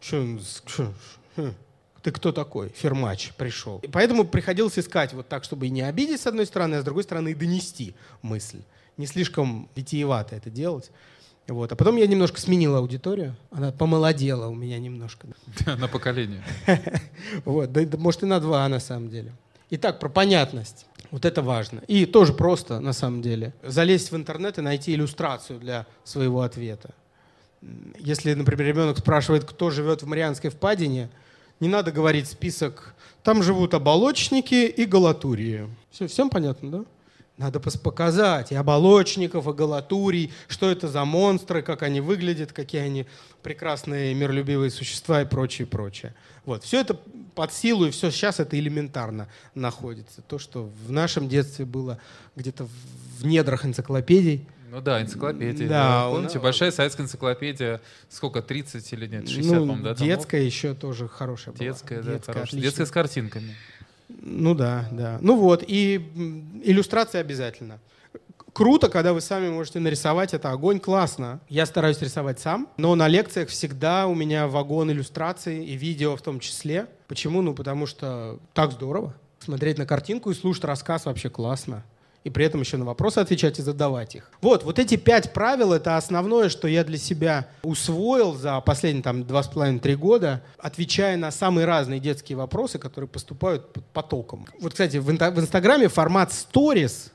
что, что, хм, ты кто такой? Фермач пришел. И поэтому приходилось искать вот так, чтобы и не обидеть с одной стороны, а с другой стороны и донести мысль. Не слишком витиевато это делать. Вот. А потом я немножко сменила аудиторию. Она помолодела у меня немножко. На поколение. Вот. Да, может и на два на самом деле. Итак, про понятность. Вот это важно. И тоже просто, на самом деле, залезть в интернет и найти иллюстрацию для своего ответа. Если, например, ребенок спрашивает, кто живет в Марианской впадине, не надо говорить список. Там живут оболочники и галатурии. Все, всем понятно, да? Надо показать и оболочников, и галатурий, что это за монстры, как они выглядят, какие они прекрасные миролюбивые существа и прочее, прочее. Вот. Все это под силу, и все сейчас это элементарно находится. То, что в нашем детстве было где-то в недрах энциклопедий, ну да, энциклопедия. Да, да. Помните, он... большая советская энциклопедия, сколько, 30 или нет, 60, ну, по-моему, да? Детская томов? еще тоже хорошая детская, была. Детская, да, хорошая. Детская с картинками. Ну да, да. Ну вот, и иллюстрация обязательно. Круто, когда вы сами можете нарисовать, это огонь, классно. Я стараюсь рисовать сам, но на лекциях всегда у меня вагон иллюстраций и видео в том числе. Почему? Ну, потому что так здорово. Смотреть на картинку и слушать рассказ вообще классно и при этом еще на вопросы отвечать и задавать их. Вот, вот эти пять правил — это основное, что я для себя усвоил за последние там два с половиной три года, отвечая на самые разные детские вопросы, которые поступают потоком. Вот, кстати, в, в Инстаграме формат Stories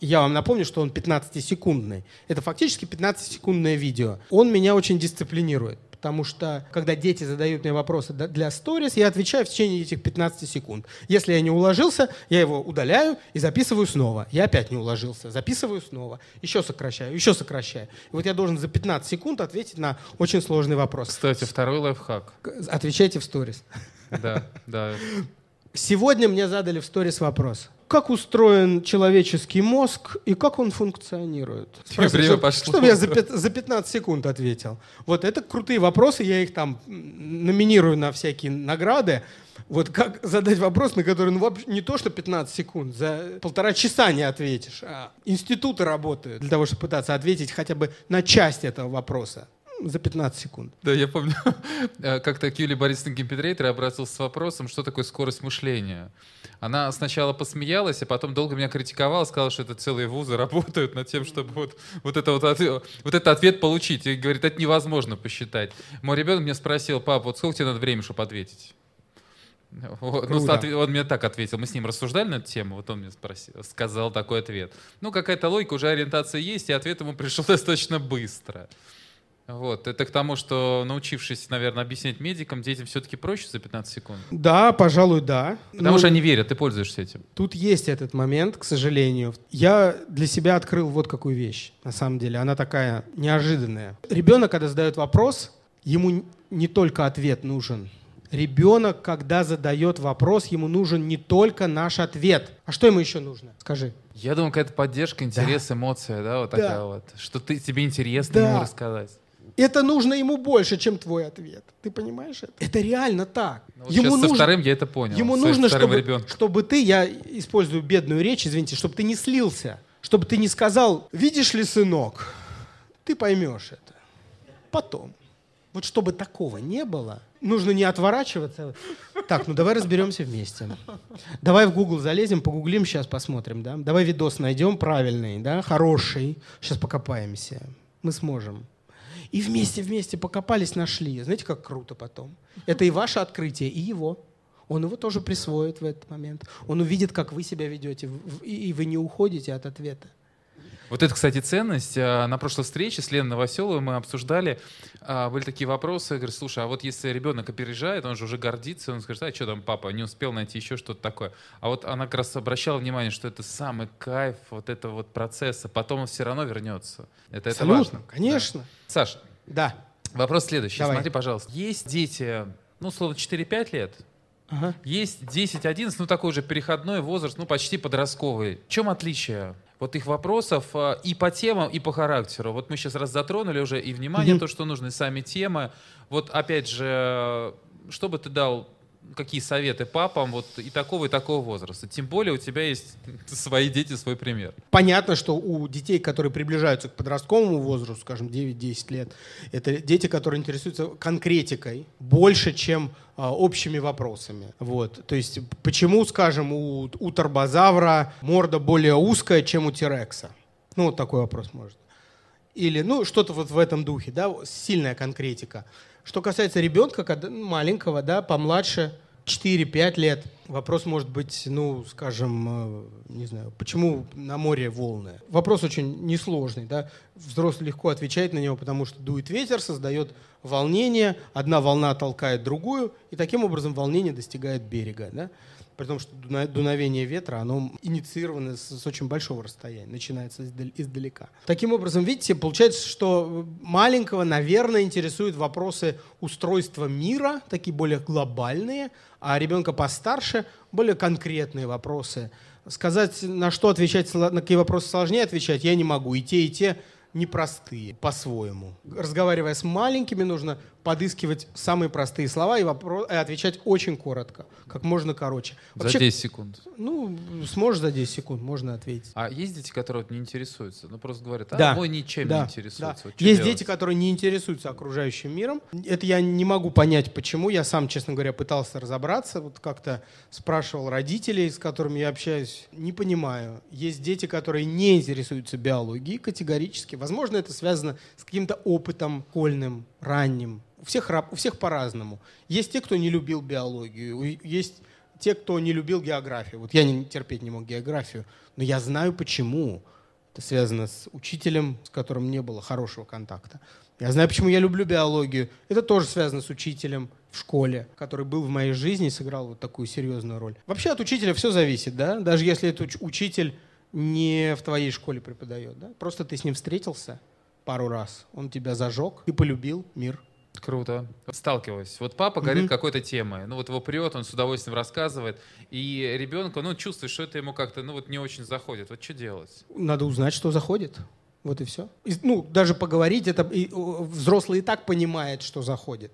я вам напомню, что он 15-секундный. Это фактически 15-секундное видео. Он меня очень дисциплинирует потому что когда дети задают мне вопросы для сторис, я отвечаю в течение этих 15 секунд. Если я не уложился, я его удаляю и записываю снова. Я опять не уложился, записываю снова, еще сокращаю, еще сокращаю. И вот я должен за 15 секунд ответить на очень сложный вопрос. Кстати, второй лайфхак. Отвечайте в сторис. Да, да. Сегодня мне задали в сторис вопрос как устроен человеческий мозг и как он функционирует. Спросили, Время пошло. Чтобы я за, за 15 секунд ответил. Вот это крутые вопросы, я их там номинирую на всякие награды. Вот как задать вопрос, на который ну, вообще не то, что 15 секунд, за полтора часа не ответишь. А институты работают для того, чтобы пытаться ответить хотя бы на часть этого вопроса. За 15 секунд. Да, я помню, э, как-то к Юлии Борисовне Гимпетрейтере обратился с вопросом, что такое скорость мышления. Она сначала посмеялась, а потом долго меня критиковала, сказала, что это целые вузы работают над тем, чтобы вот, вот, это вот, вот этот ответ получить. И говорит, это невозможно посчитать. Мой ребенок меня спросил, пап, вот сколько тебе надо времени, чтобы ответить? Вот, ну, он мне так ответил. Мы с ним рассуждали на эту тему, вот он мне спросил, сказал такой ответ. Ну, какая-то логика, уже ориентация есть, и ответ ему пришел достаточно быстро. Вот, это к тому, что научившись, наверное, объяснять медикам, детям все-таки проще за 15 секунд. Да, пожалуй, да. Потому ну, что они верят, ты пользуешься этим. Тут есть этот момент, к сожалению. Я для себя открыл вот какую вещь, на самом деле. Она такая неожиданная. Ребенок, когда задает вопрос, ему не только ответ нужен. Ребенок, когда задает вопрос, ему нужен не только наш ответ. А что ему еще нужно? Скажи. Я думаю, какая-то поддержка, интерес, да. эмоция, да, вот такая да. вот. Что ты, тебе интересно да. ему рассказать. Это нужно ему больше, чем твой ответ. Ты понимаешь это? Это реально так. Ну, вот ему нужно, со вторым я это понял. Ему нужно, чтобы, чтобы ты, я использую бедную речь, извините, чтобы ты не слился. Чтобы ты не сказал, видишь ли, сынок, ты поймешь это. Потом. Вот чтобы такого не было, нужно не отворачиваться. Так, ну давай разберемся вместе. Давай в Google залезем, погуглим, сейчас посмотрим, да? Давай видос найдем правильный, да, хороший. Сейчас покопаемся. Мы сможем. И вместе-вместе покопались, нашли. Знаете, как круто потом? Это и ваше открытие, и его. Он его тоже присвоит в этот момент. Он увидит, как вы себя ведете, и вы не уходите от ответа. Вот это, кстати, ценность. А, на прошлой встрече с Леной Новоселовой мы обсуждали, а, были такие вопросы. Я говорю, слушай, а вот если ребенок опережает, он же уже гордится, он скажет, а что там папа, не успел найти еще что-то такое. А вот она как раз обращала внимание, что это самый кайф вот этого вот процесса. Потом он все равно вернется. Это, это важно. конечно. Да. Саша. Да. Вопрос следующий. Давай. Смотри, пожалуйста. Есть дети, ну, словно 4-5 лет, Ага. Есть 10-11, ну такой же переходной возраст, ну почти подростковый. В чем отличие вот их вопросов а, и по темам, и по характеру. Вот мы сейчас раз затронули уже и внимание, mm-hmm. то, что нужно, и сами темы. Вот опять же, что бы ты дал какие советы папам вот и такого, и такого возраста? Тем более у тебя есть свои дети, свой пример. Понятно, что у детей, которые приближаются к подростковому возрасту, скажем, 9-10 лет, это дети, которые интересуются конкретикой больше, чем а, общими вопросами. Вот. То есть почему, скажем, у, у торбозавра морда более узкая, чем у тирекса? Ну, вот такой вопрос может. Или, ну, что-то вот в этом духе, да, сильная конкретика. Что касается ребенка маленького, да, помладше, 4-5 лет, вопрос может быть, ну, скажем, э, не знаю, почему на море волны? Вопрос очень несложный, да. Взрослый легко отвечает на него, потому что дует ветер, создает волнение, одна волна толкает другую, и таким образом волнение достигает берега, да при том, что дуновение ветра, оно инициировано с, с очень большого расстояния, начинается издалека. Таким образом, видите, получается, что маленького, наверное, интересуют вопросы устройства мира, такие более глобальные, а ребенка постарше более конкретные вопросы. Сказать, на что отвечать, на какие вопросы сложнее отвечать, я не могу. И те, и те непростые по-своему. Разговаривая с маленькими, нужно подыскивать самые простые слова и, вопрос, и отвечать очень коротко, как можно короче. Вообще, за 10 секунд. Ну, сможешь за 10 секунд, можно ответить. А есть дети, которые вот не интересуются? Ну, просто говорят, а да. мой ничем да. не интересуется. Да. Вот есть делать? дети, которые не интересуются окружающим миром. Это я не могу понять, почему. Я сам, честно говоря, пытался разобраться. Вот как-то спрашивал родителей, с которыми я общаюсь. Не понимаю. Есть дети, которые не интересуются биологией категорически. Возможно, это связано с каким-то опытом школьным, ранним, у всех, у всех по-разному. Есть те, кто не любил биологию, есть те, кто не любил географию. Вот я не, терпеть не мог географию, но я знаю почему. Это связано с учителем, с которым не было хорошего контакта. Я знаю, почему я люблю биологию. Это тоже связано с учителем в школе, который был в моей жизни и сыграл вот такую серьезную роль. Вообще от учителя все зависит, да? Даже если этот учитель не в твоей школе преподает, да? Просто ты с ним встретился пару раз, он тебя зажег и полюбил мир. Круто. Сталкиваюсь. Вот папа говорит mm-hmm. какой-то темой, ну вот его прет, он с удовольствием рассказывает, и ребенку, ну, чувствует, что это ему как-то, ну, вот не очень заходит. Вот что делать? Надо узнать, что заходит. Вот и все. И, ну, даже поговорить, это и, взрослый и так понимает, что заходит.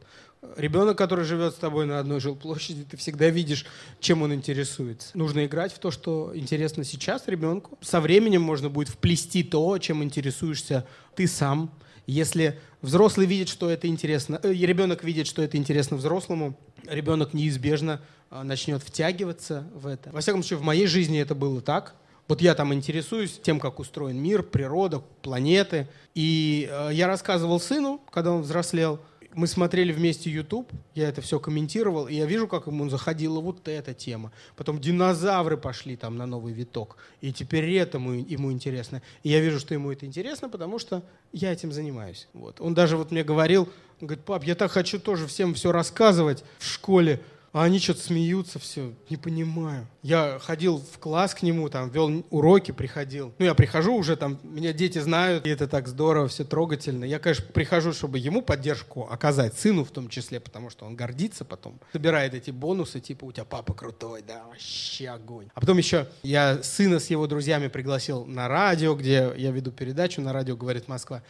Ребенок, который живет с тобой на одной жилплощади, ты всегда видишь, чем он интересуется. Нужно играть в то, что интересно сейчас ребенку. Со временем можно будет вплести то, чем интересуешься ты сам Если взрослый видит, что это интересно, э, ребенок видит, что это интересно взрослому, ребенок неизбежно э, начнет втягиваться в это. Во всяком случае, в моей жизни это было так. Вот я там интересуюсь тем, как устроен мир, природа, планеты. И э, я рассказывал сыну, когда он взрослел, мы смотрели вместе YouTube, я это все комментировал, и я вижу, как ему заходила вот эта тема. Потом динозавры пошли там на новый виток, и теперь это ему, ему интересно. И я вижу, что ему это интересно, потому что я этим занимаюсь. Вот. Он даже вот мне говорил, он говорит, пап, я так хочу тоже всем все рассказывать в школе, а они что-то смеются, все, не понимаю. Я ходил в класс к нему, там, вел уроки, приходил. Ну, я прихожу уже, там, меня дети знают, и это так здорово, все трогательно. Я, конечно, прихожу, чтобы ему поддержку оказать, сыну в том числе, потому что он гордится потом. Собирает эти бонусы, типа, у тебя папа крутой, да, вообще огонь. А потом еще я сына с его друзьями пригласил на радио, где я веду передачу на радио «Говорит Москва».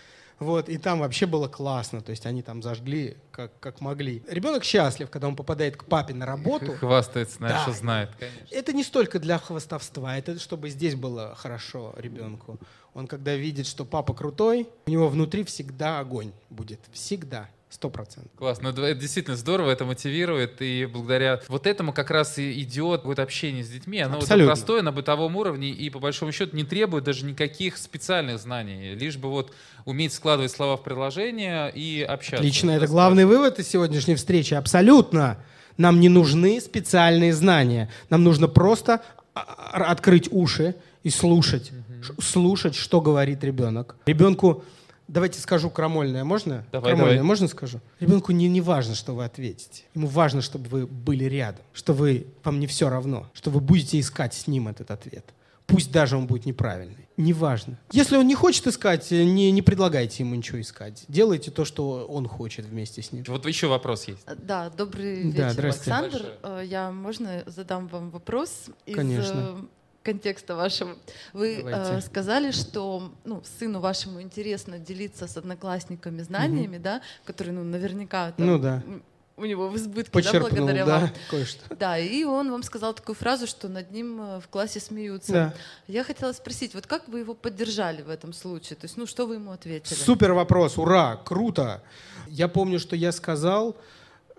Вот, и там вообще было классно, то есть они там зажгли как, как могли. Ребенок счастлив, когда он попадает к папе на работу. Хвастается, знаешь, да. что знает, конечно. Это не столько для хвастовства, это чтобы здесь было хорошо ребенку. Он когда видит, что папа крутой, у него внутри всегда огонь будет, всегда. Сто процентов. Классно. Ну, это действительно здорово, это мотивирует. И благодаря вот этому как раз и идет вот общение с детьми. Оно вот простое на бытовом уровне и по большому счету не требует даже никаких специальных знаний. Лишь бы вот уметь складывать слова в предложение и общаться. Отлично. Это главный вывод из сегодняшней встречи. Абсолютно. Нам не нужны специальные знания. Нам нужно просто а, а, открыть уши и слушать. Угу. Слушать, что говорит ребенок. Ребенку Давайте скажу крамольное, можно? Давай, крамольное, давай. можно скажу? Ребенку не, не важно, что вы ответите. Ему важно, чтобы вы были рядом, что вы, вам не все равно, что вы будете искать с ним этот ответ. Пусть даже он будет неправильный. Неважно. Если он не хочет искать, не, не предлагайте ему ничего искать. Делайте то, что он хочет вместе с ним. Вот еще вопрос есть. Да, добрый вечер, да, Александр. Большое. Я можно задам вам вопрос? Конечно. Контекста вашего. Вы э, сказали, что ну, сыну вашему интересно делиться с одноклассниками знаниями, угу. да, которые ну, наверняка там, ну, да. у него в избытке, да, благодаря да, вам. Кое-что. Да, и он вам сказал такую фразу, что над ним э, в классе смеются. Да. Я хотела спросить, вот как вы его поддержали в этом случае? То есть, ну, что вы ему ответили? Супер вопрос, ура, круто. Я помню, что я сказал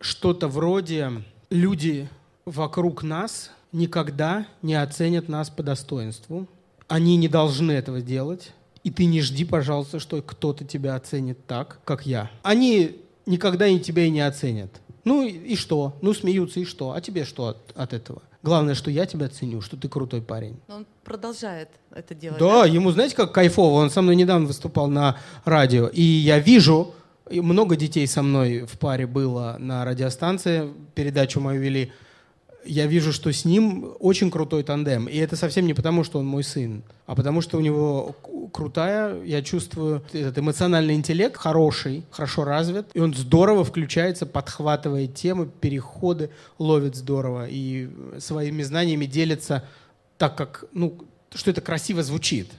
что-то вроде «люди вокруг нас никогда не оценят нас по достоинству. Они не должны этого делать. И ты не жди, пожалуйста, что кто-то тебя оценит так, как я. Они никогда и тебя и не оценят. Ну и что? Ну смеются и что? А тебе что от, от этого? Главное, что я тебя ценю, что ты крутой парень. Но он продолжает это делать. Да, да, ему знаете, как кайфово. Он со мной недавно выступал на радио. И я вижу, много детей со мной в паре было на радиостанции, передачу мою вели я вижу, что с ним очень крутой тандем. И это совсем не потому, что он мой сын, а потому что у него крутая, я чувствую, этот эмоциональный интеллект хороший, хорошо развит, и он здорово включается, подхватывает темы, переходы ловит здорово и своими знаниями делится так, как, ну, что это красиво звучит.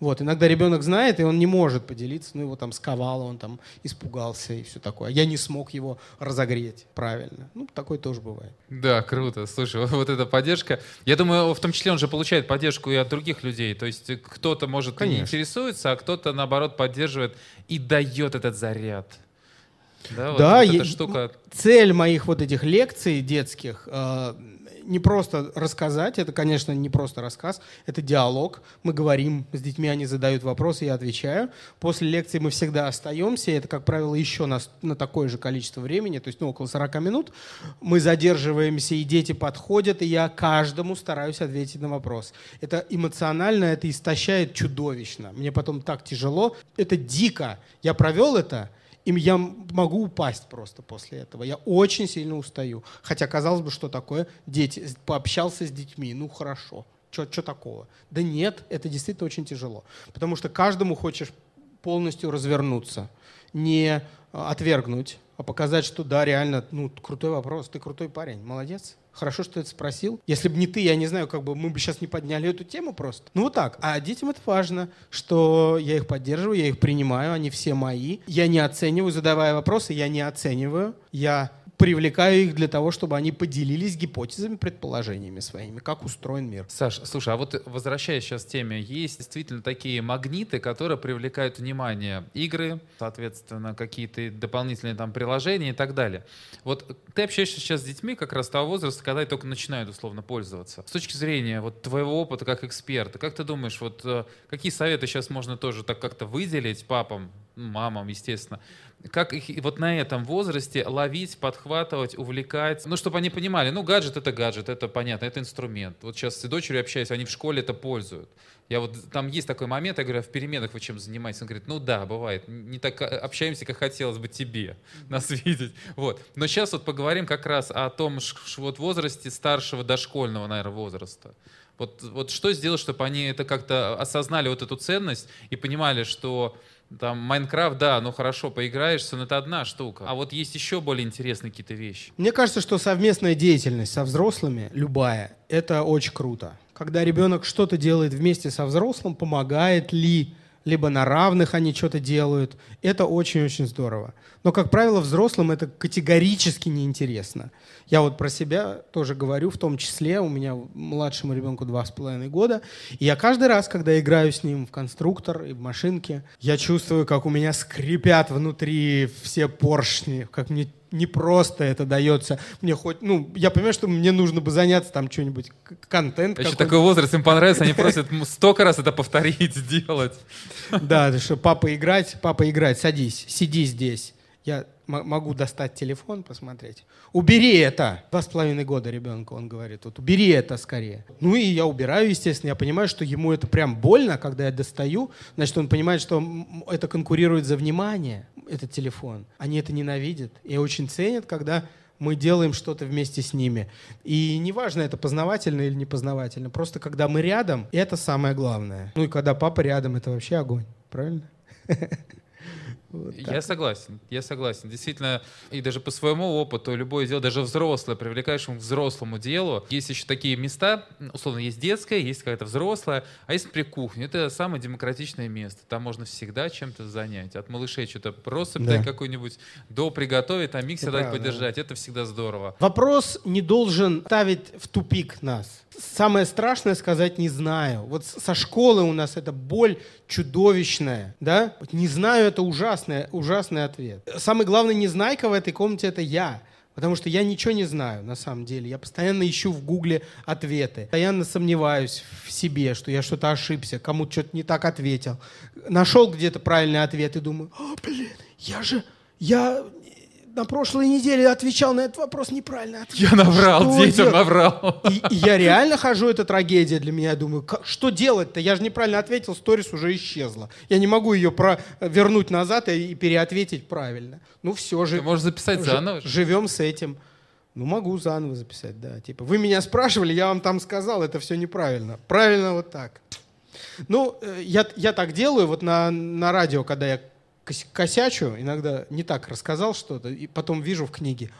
Вот, иногда ребенок знает, и он не может поделиться, ну его там сковало, он там испугался и все такое. Я не смог его разогреть правильно. Ну, такое тоже бывает. Да, круто. Слушай, вот эта поддержка. Я думаю, в том числе он же получает поддержку и от других людей. То есть кто-то, может, Конечно. не интересуется, а кто-то, наоборот, поддерживает и дает этот заряд. Да, вот, да вот эта штука. цель моих вот этих лекций детских э, не просто рассказать, это, конечно, не просто рассказ, это диалог. Мы говорим с детьми, они задают вопросы, я отвечаю. После лекции мы всегда остаемся, это, как правило, еще на, на такое же количество времени, то есть ну, около 40 минут. Мы задерживаемся, и дети подходят, и я каждому стараюсь ответить на вопрос. Это эмоционально, это истощает чудовищно. Мне потом так тяжело. Это дико. Я провел это, им я могу упасть просто после этого. Я очень сильно устаю. Хотя, казалось бы, что такое? Дети, пообщался с детьми, ну хорошо. Что такого? Да нет, это действительно очень тяжело. Потому что каждому хочешь полностью развернуться, не отвергнуть, а показать, что да, реально, ну, крутой вопрос, ты крутой парень, молодец. Хорошо, что это спросил. Если бы не ты, я не знаю, как бы мы бы сейчас не подняли эту тему просто. Ну вот так. А детям это важно, что я их поддерживаю, я их принимаю, они все мои. Я не оцениваю, задавая вопросы, я не оцениваю. Я привлекаю их для того, чтобы они поделились гипотезами, предположениями своими, как устроен мир. Саш, слушай, а вот возвращаясь сейчас к теме, есть действительно такие магниты, которые привлекают внимание. Игры, соответственно, какие-то дополнительные там приложения и так далее. Вот ты общаешься сейчас с детьми как раз того возраста, когда они только начинают условно пользоваться. С точки зрения вот твоего опыта как эксперта, как ты думаешь, вот э, какие советы сейчас можно тоже так как-то выделить папам, мамам, естественно, как их вот на этом возрасте ловить, подхватывать, увлекать, ну, чтобы они понимали, ну, гаджет — это гаджет, это понятно, это инструмент. Вот сейчас с дочерью общаюсь, они в школе это пользуют. Я вот, там есть такой момент, я говорю, а в переменах вы чем занимаетесь? Он говорит, ну да, бывает, не так а, общаемся, как хотелось бы тебе нас видеть. Вот. Но сейчас вот поговорим как раз о том вот возрасте старшего дошкольного, наверное, возраста. Вот, вот что сделать, чтобы они это как-то осознали вот эту ценность и понимали, что там Майнкрафт, да, ну хорошо, поиграешься, но это одна штука. А вот есть еще более интересные какие-то вещи. Мне кажется, что совместная деятельность со взрослыми, любая, это очень круто. Когда ребенок что-то делает вместе со взрослым, помогает ли, либо на равных они что-то делают, это очень-очень здорово. Но, как правило, взрослым это категорически неинтересно. Я вот про себя тоже говорю, в том числе у меня младшему ребенку два с половиной года, и я каждый раз, когда играю с ним в конструктор и в машинке, я чувствую, как у меня скрипят внутри все поршни, как мне не просто это дается. Мне хоть, ну, я понимаю, что мне нужно бы заняться там что-нибудь, контент Еще такой возраст им понравится, они просят столько раз это повторить, сделать. Да, что папа играть, папа играть, садись, сиди здесь. Я могу достать телефон, посмотреть. Убери это! Два с половиной года ребенка, он говорит. Вот убери это скорее. Ну и я убираю, естественно. Я понимаю, что ему это прям больно, когда я достаю. Значит, он понимает, что это конкурирует за внимание, этот телефон. Они это ненавидят и очень ценят, когда мы делаем что-то вместе с ними. И неважно, это познавательно или не познавательно. Просто когда мы рядом, это самое главное. Ну и когда папа рядом, это вообще огонь. Правильно? Вот я согласен, я согласен. Действительно, и даже по своему опыту, любое дело, даже взрослое, привлекаешь к взрослому делу, есть еще такие места, условно, есть детская, есть какая-то взрослая, а есть при кухне. Это самое демократичное место. Там можно всегда чем-то занять. От малышей что-то просто да. какой-нибудь до приготовить, а миксер дать подержать. Это всегда здорово. Вопрос не должен ставить в тупик нас. Самое страшное сказать «не знаю». Вот со школы у нас это боль чудовищная, да? «Не знаю» — это ужасный, ужасный ответ. Самый главный незнайка в этой комнате — это я. Потому что я ничего не знаю, на самом деле. Я постоянно ищу в Гугле ответы. Постоянно сомневаюсь в себе, что я что-то ошибся, кому-то что-то не так ответил. Нашел где-то правильный ответ и думаю, о, блин, я же, я на прошлой неделе отвечал на этот вопрос неправильно. Ответил. Я наврал, что детям делать? наврал. И, и я реально хожу, это трагедия для меня. Я думаю, как, что делать-то? Я же неправильно ответил, сторис уже исчезла. Я не могу ее про, вернуть назад и, и переответить правильно. Ну все же. Ты можешь записать заново. Живем с этим. Ну, могу заново записать, да. Типа, вы меня спрашивали, я вам там сказал, это все неправильно. Правильно вот так. Ну, э, я, я так делаю, вот на, на радио, когда я косячу, иногда не так рассказал что-то, и потом вижу в книге,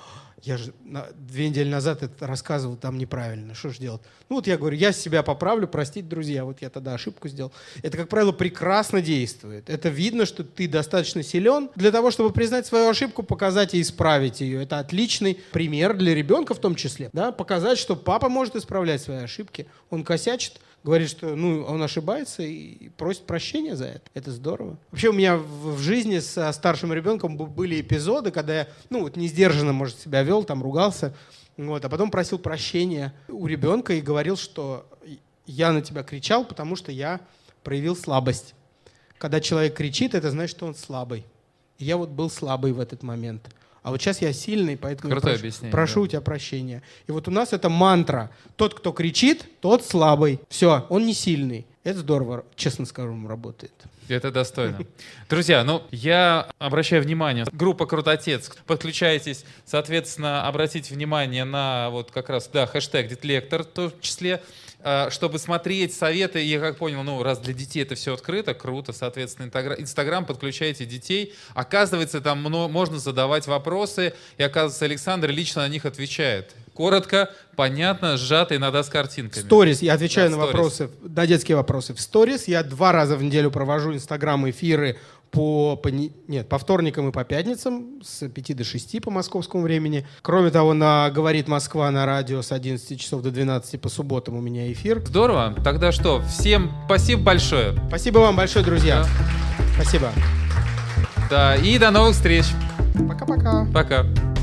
я же две недели назад это рассказывал там неправильно, что же делать? Ну вот я говорю, я себя поправлю, простить, друзья, вот я тогда ошибку сделал. Это, как правило, прекрасно действует. Это видно, что ты достаточно силен для того, чтобы признать свою ошибку, показать и исправить ее. Это отличный пример для ребенка в том числе. Да? Показать, что папа может исправлять свои ошибки, он косячит, говорит, что ну, он ошибается и просит прощения за это. Это здорово. Вообще у меня в жизни со старшим ребенком были эпизоды, когда я ну, вот не сдержанно, может, себя вел, там ругался, вот, а потом просил прощения у ребенка и говорил, что я на тебя кричал, потому что я проявил слабость. Когда человек кричит, это значит, что он слабый. Я вот был слабый в этот момент. А вот сейчас я сильный, поэтому Крутое прошу, объяснение, прошу да. у тебя прощения. И вот у нас это мантра. Тот, кто кричит, тот слабый. Все, он не сильный. Это здорово, честно скажу, работает. Это достойно. Друзья, ну, я обращаю внимание, группа Крутотец, подключайтесь, соответственно, обратите внимание на вот как раз, да, хэштег Детлектор в том числе, чтобы смотреть советы, я как понял, ну, раз для детей это все открыто, круто, соответственно, Инстаграм, подключайте детей. Оказывается, там можно задавать вопросы, и оказывается, Александр лично на них отвечает коротко, понятно, сжато, иногда с картинками. Сторис, я отвечаю да, на вопросы, на детские вопросы. В сторис я два раза в неделю провожу инстаграм-эфиры по, по, нет, по вторникам и по пятницам с 5 до 6 по московскому времени. Кроме того, на «Говорит Москва» на радио с 11 часов до 12 по субботам у меня эфир. Здорово. Тогда что, всем спасибо большое. Спасибо вам большое, друзья. Да. Спасибо. Да, и до новых встреч. Пока-пока. Пока. -пока. Пока.